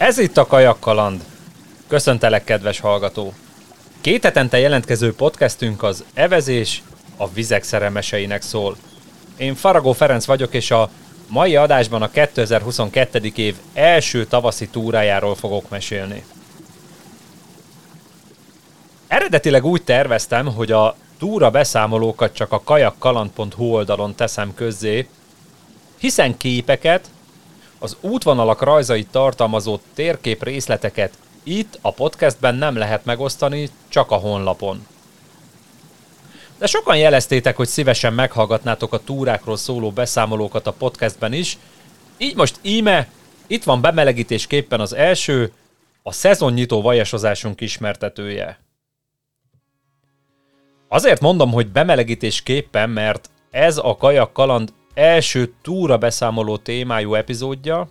Ez itt a Kajakkaland. Köszöntelek, kedves hallgató! Két hetente jelentkező podcastünk az Evezés a vizek szerelmeseinek szól. Én Faragó Ferenc vagyok, és a mai adásban a 2022. év első tavaszi túrájáról fogok mesélni. Eredetileg úgy terveztem, hogy a túra beszámolókat csak a kajakkaland.hu oldalon teszem közzé, hiszen képeket, az útvonalak rajzait tartalmazó térkép részleteket itt a podcastben nem lehet megosztani, csak a honlapon. De sokan jeleztétek, hogy szívesen meghallgatnátok a túrákról szóló beszámolókat a podcastben is, így most íme, itt van bemelegítésképpen az első, a szezonnyitó vajasozásunk ismertetője. Azért mondom, hogy bemelegítésképpen, mert ez a Kajak Kaland első túra beszámoló témájú epizódja,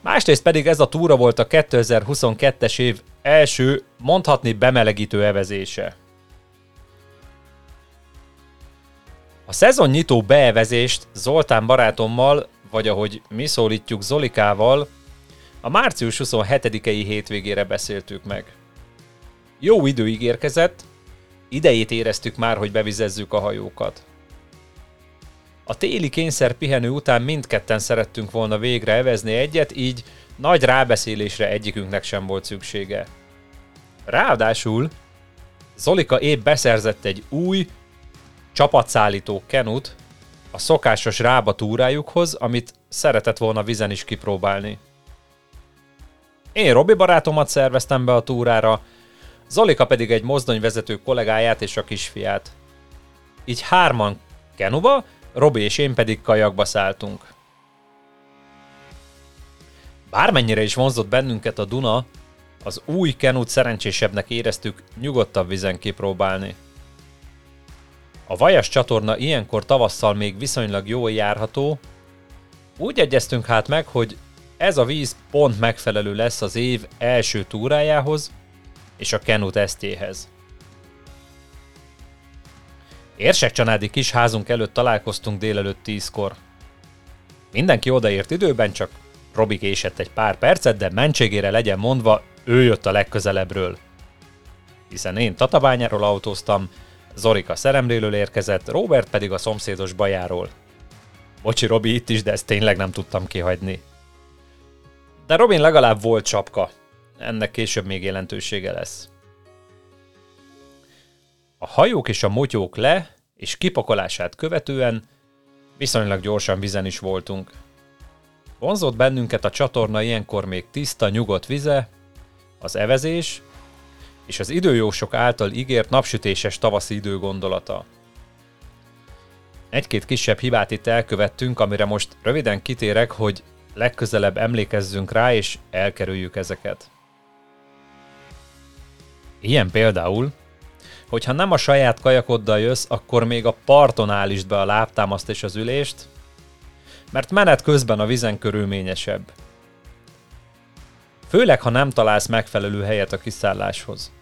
másrészt pedig ez a túra volt a 2022-es év első, mondhatni bemelegítő evezése. A szezon nyitó beevezést Zoltán barátommal, vagy ahogy mi szólítjuk Zolikával, a március 27-i hétvégére beszéltük meg. Jó idő ígérkezett, idejét éreztük már, hogy bevizezzük a hajókat. A téli kényszer pihenő után mindketten szerettünk volna végre evezni egyet, így nagy rábeszélésre egyikünknek sem volt szüksége. Ráadásul Zolika épp beszerzett egy új, csapatszállító kenut a szokásos rába túrájukhoz, amit szeretett volna vizen is kipróbálni. Én Robi barátomat szerveztem be a túrára, Zolika pedig egy mozdonyvezető kollégáját és a kisfiát. Így hárman kenuba, Robi és én pedig kajakba szálltunk. Bármennyire is vonzott bennünket a Duna, az új kenút szerencsésebbnek éreztük nyugodtabb vizen kipróbálni. A Vajas csatorna ilyenkor tavasszal még viszonylag jól járható, úgy egyeztünk hát meg, hogy ez a víz pont megfelelő lesz az év első túrájához és a kenut tesztjéhez. Érsek csanádi kis házunk előtt találkoztunk délelőtt tízkor. Mindenki odaért időben, csak Robi késett egy pár percet, de mentségére legyen mondva, ő jött a legközelebbről. Hiszen én Tatabányáról autóztam, Zorika Szeremlélől érkezett, Robert pedig a szomszédos bajáról. Bocsi Robi itt is, de ezt tényleg nem tudtam kihagyni. De Robin legalább volt csapka. Ennek később még jelentősége lesz. A hajók és a motyók le és kipakolását követően viszonylag gyorsan vizen is voltunk. Vonzott bennünket a csatorna ilyenkor még tiszta, nyugodt vize, az evezés és az időjósok által ígért napsütéses tavaszi idő gondolata. Egy-két kisebb hibát itt elkövettünk, amire most röviden kitérek, hogy legközelebb emlékezzünk rá és elkerüljük ezeket. Ilyen például, hogyha nem a saját kajakoddal jössz, akkor még a parton állítsd be a lábtámaszt és az ülést, mert menet közben a vizen körülményesebb. Főleg, ha nem találsz megfelelő helyet a kiszálláshoz.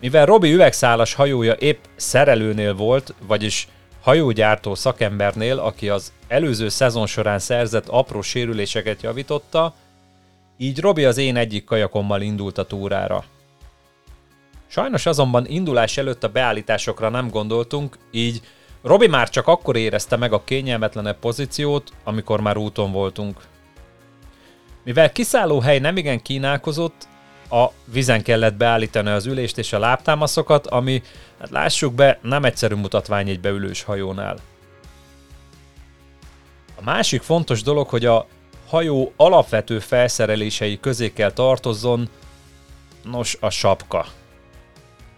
Mivel Robi üvegszálas hajója épp szerelőnél volt, vagyis hajógyártó szakembernél, aki az előző szezon során szerzett apró sérüléseket javította, így Robi az én egyik kajakommal indult a túrára. Sajnos azonban indulás előtt a beállításokra nem gondoltunk, így Robi már csak akkor érezte meg a kényelmetlenebb pozíciót, amikor már úton voltunk. Mivel kiszállóhely nem igen kínálkozott, a vizen kellett beállítani az ülést és a lábtámaszokat, ami, hát lássuk be, nem egyszerű mutatvány egy beülős hajónál. A másik fontos dolog, hogy a hajó alapvető felszerelései közé kell tartozzon, nos, a sapka.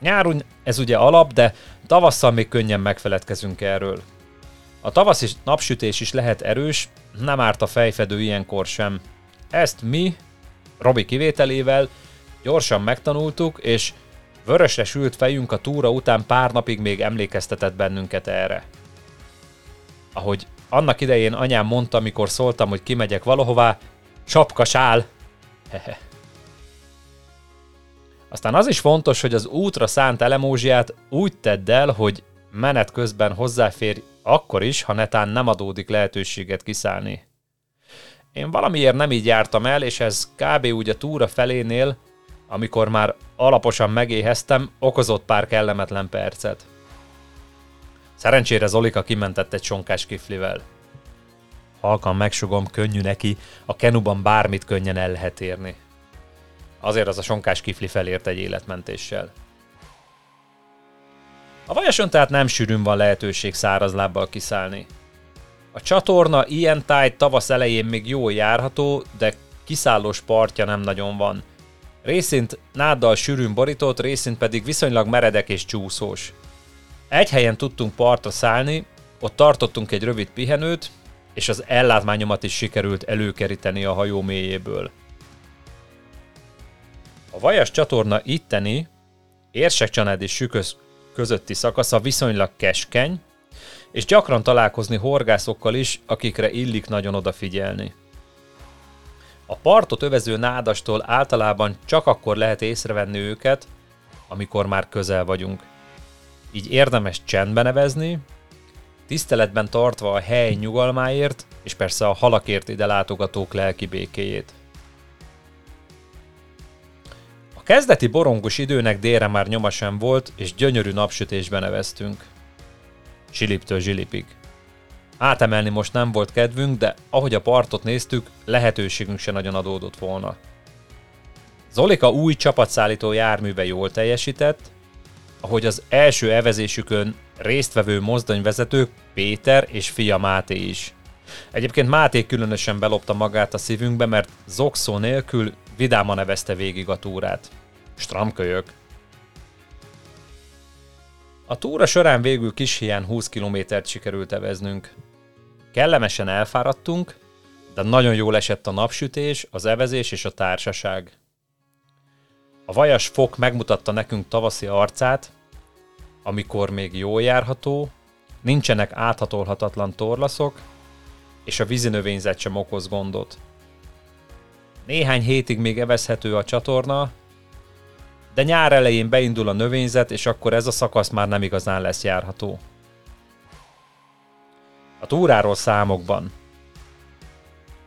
Nyáron ez ugye alap, de tavasszal még könnyen megfeledkezünk erről. A tavaszi napsütés is lehet erős, nem árt a fejfedő ilyenkor sem. Ezt mi, Robi kivételével, gyorsan megtanultuk, és vörösre sült fejünk a túra után pár napig még emlékeztetett bennünket erre. Ahogy annak idején anyám mondta, amikor szóltam, hogy kimegyek valahová, csapka sál. Hehe. Aztán az is fontos, hogy az útra szánt elemózsiát úgy tedd el, hogy menet közben hozzáférj akkor is, ha netán nem adódik lehetőséget kiszállni. én valamiért nem így jártam el, és ez kb. úgy a túra felénél, amikor már alaposan megéheztem, okozott pár kellemetlen percet. Szerencsére Zolika kimentett egy sonkás kiflivel. Halkan megsugom, könnyű neki, a kenuban bármit könnyen el lehet érni. Azért az a sonkás kifli felért egy életmentéssel. A vajason tehát nem sűrűn van lehetőség szárazlábbal kiszállni. A csatorna ilyen táj tavasz elején még jól járható, de kiszállós partja nem nagyon van. Részint náddal sűrűn borított, részint pedig viszonylag meredek és csúszós. Egy helyen tudtunk partra szállni, ott tartottunk egy rövid pihenőt, és az ellátmányomat is sikerült előkeríteni a hajó mélyéből. A vajas csatorna itteni, Érsekcsanád Süköz közötti szakasza viszonylag keskeny, és gyakran találkozni horgászokkal is, akikre illik nagyon odafigyelni. A partot övező nádastól általában csak akkor lehet észrevenni őket, amikor már közel vagyunk. Így érdemes csendben nevezni, tiszteletben tartva a hely nyugalmáért, és persze a halakért ide látogatók lelki békéjét. Kezdeti borongos időnek délre már nyoma sem volt, és gyönyörű napsütésben neveztünk. Zsiliptől zsilipig. Átemelni most nem volt kedvünk, de ahogy a partot néztük, lehetőségünk se nagyon adódott volna. Zolika új csapatszállító járműve jól teljesített, ahogy az első evezésükön résztvevő mozdonyvezetők Péter és fia Máté is. Egyébként Máté különösen belopta magát a szívünkbe, mert zokszó nélkül vidáman nevezte végig a túrát. Stramkölyök. A túra során végül kis hiány 20 kilométert sikerült eveznünk. Kellemesen elfáradtunk, de nagyon jól esett a napsütés, az evezés és a társaság. A vajas fok megmutatta nekünk tavaszi arcát, amikor még jól járható, nincsenek áthatolhatatlan torlaszok, és a vízinövényzet sem okoz gondot. Néhány hétig még evezhető a csatorna, de nyár elején beindul a növényzet, és akkor ez a szakasz már nem igazán lesz járható. A túráról számokban.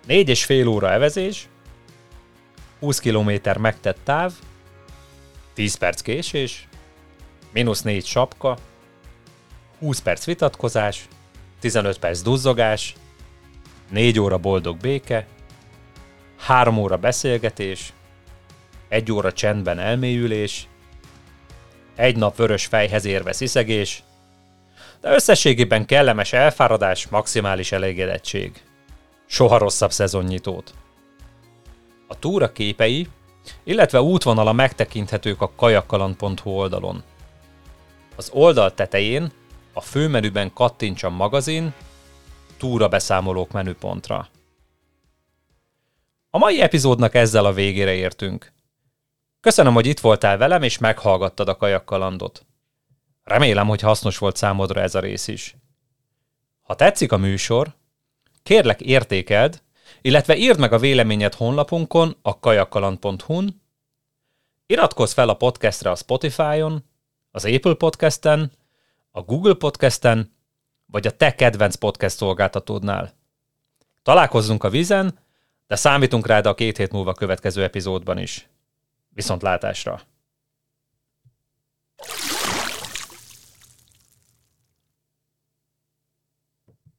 4 és fél óra evezés, 20 km megtett táv, 10 perc késés, mínusz 4 sapka, 20 perc vitatkozás, 15 perc duzzogás, 4 óra boldog béke, 3 óra beszélgetés, 1 óra csendben elmélyülés, egy nap vörös fejhez érve sziszegés, de összességében kellemes elfáradás, maximális elégedettség. Soha rosszabb szezonnyitót. A túra képei, illetve útvonala megtekinthetők a kajakkaland.hu oldalon. Az oldal tetején a főmenüben kattints a magazin, túra beszámolók menüpontra. A mai epizódnak ezzel a végére értünk. Köszönöm, hogy itt voltál velem, és meghallgattad a kajakkalandot. Remélem, hogy hasznos volt számodra ez a rész is. Ha tetszik a műsor, kérlek értékeld, illetve írd meg a véleményed honlapunkon a kajakkaland.hu-n, iratkozz fel a podcastre a Spotify-on, az Apple Podcasten, a Google Podcasten, vagy a te kedvenc podcast szolgáltatódnál. Találkozzunk a vízen, de számítunk rád a két hét múlva következő epizódban is. Viszontlátásra!